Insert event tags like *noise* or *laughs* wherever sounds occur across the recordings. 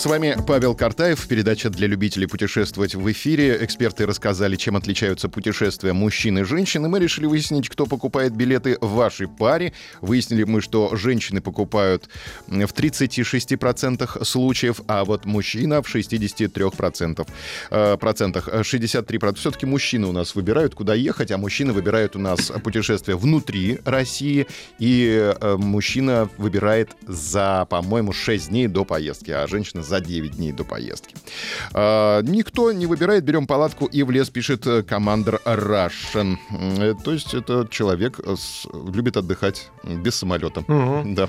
С вами Павел Картаев, передача для любителей путешествовать в эфире. Эксперты рассказали, чем отличаются путешествия мужчин и женщин, и мы решили выяснить, кто покупает билеты в вашей паре. Выяснили мы, что женщины покупают в 36% случаев, а вот мужчина в 63%. Э, процентах, 63%. Все-таки мужчины у нас выбирают, куда ехать, а мужчины выбирают у нас путешествия внутри России, и э, мужчина выбирает за, по-моему, 6 дней до поездки, а женщина за 9 дней до поездки. А, никто не выбирает, берем палатку и в лес, пишет э, командир Russian. Э, то есть это человек с, любит отдыхать без самолета. Угу. Да,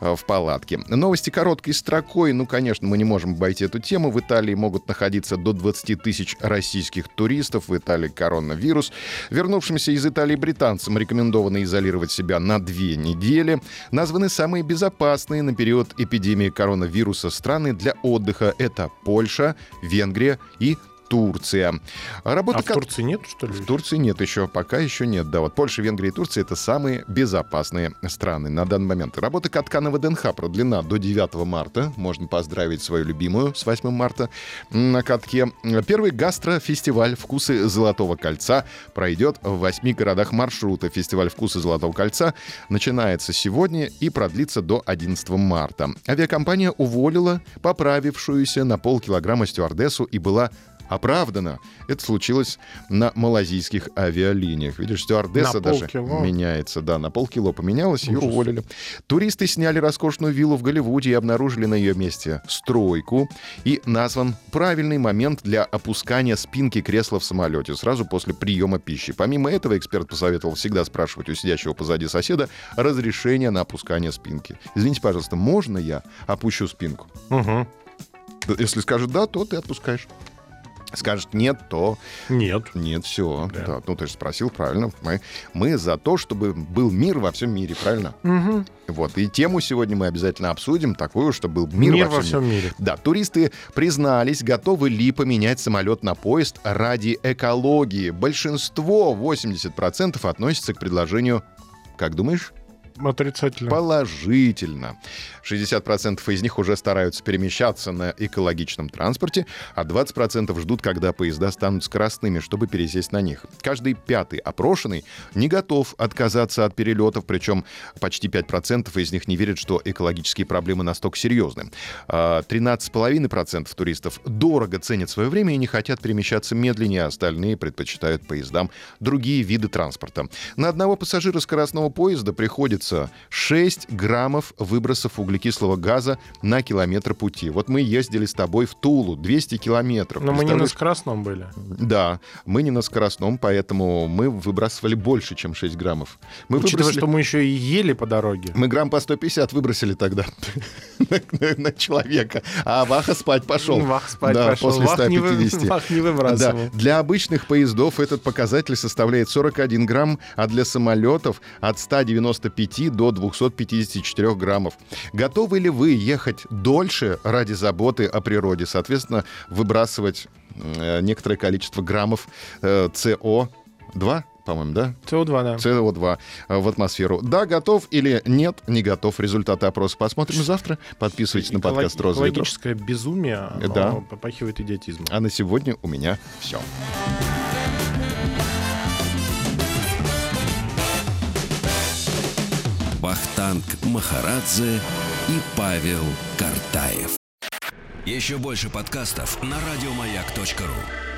в палатке. Новости короткой строкой. Ну, конечно, мы не можем обойти эту тему. В Италии могут находиться до 20 тысяч российских туристов. В Италии коронавирус. Вернувшимся из Италии британцам рекомендовано изолировать себя на две недели. Названы самые безопасные на период эпидемии коронавируса страны для отдыха. Это Польша, Венгрия и Турция. Работа а в Турции нет, что ли? В Турции нет еще, пока еще нет. Да, вот Польша, Венгрия и Турция — это самые безопасные страны на данный момент. Работа катка на ВДНХ продлена до 9 марта. Можно поздравить свою любимую с 8 марта на катке. Первый гастрофестиваль «Вкусы Золотого кольца» пройдет в восьми городах маршрута. Фестиваль «Вкусы Золотого кольца» начинается сегодня и продлится до 11 марта. Авиакомпания уволила поправившуюся на полкилограмма стюардессу и была оправдано. Это случилось на малазийских авиалиниях. Видишь, стюардесса даже меняется. Да, на полкило поменялась, ее уволили. Туристы сняли роскошную виллу в Голливуде и обнаружили на ее месте стройку. И назван правильный момент для опускания спинки кресла в самолете сразу после приема пищи. Помимо этого, эксперт посоветовал всегда спрашивать у сидящего позади соседа разрешение на опускание спинки. Извините, пожалуйста, можно я опущу спинку? Угу. Если скажет да, то ты отпускаешь скажет нет, то... Нет. Нет, все. Да. Да. Ну, ты же спросил правильно. Мы, мы за то, чтобы был мир во всем мире, правильно? Угу. Вот. И тему сегодня мы обязательно обсудим, такую, чтобы был мир, мир во, всем, во всем мире. мире. Да, туристы признались, готовы ли поменять самолет на поезд ради экологии. Большинство, 80%, относится к предложению, как думаешь? Отрицательно. Положительно. 60% из них уже стараются перемещаться на экологичном транспорте, а 20% ждут, когда поезда станут скоростными, чтобы пересесть на них. Каждый пятый опрошенный не готов отказаться от перелетов, причем почти 5% из них не верят, что экологические проблемы настолько серьезны. 13,5% а туристов дорого ценят свое время и не хотят перемещаться медленнее, а остальные предпочитают поездам другие виды транспорта. На одного пассажира скоростного поезда приходится приходится 6 граммов выбросов углекислого газа на километр пути. Вот мы ездили с тобой в Тулу, 200 километров. Но мы не на скоростном были. Да, мы не на скоростном, поэтому мы выбрасывали больше, чем 6 граммов. Мы Учитывая, выбросили... что мы еще и ели по дороге. Мы грамм по 150 выбросили тогда *laughs* на человека, а Ваха спать пошел. *laughs* Ваха спать пошел. После 150. Вах не выбрасывал. Для обычных поездов этот показатель составляет 41 грамм, а для самолетов от 195 до 254 граммов. Готовы ли вы ехать дольше ради заботы о природе? Соответственно, выбрасывать э, некоторое количество граммов э, СО2 по-моему, да? СО2, да. СО2 э, в атмосферу. Да, готов или нет, не готов. Результаты опроса посмотрим завтра. Подписывайтесь на подкаст «Роза Экологическое безумие да. попахивает идиотизмом. А на сегодня у меня все. Вахтанг Махарадзе и Павел Картаев. Еще больше подкастов на радиомаяк.ру.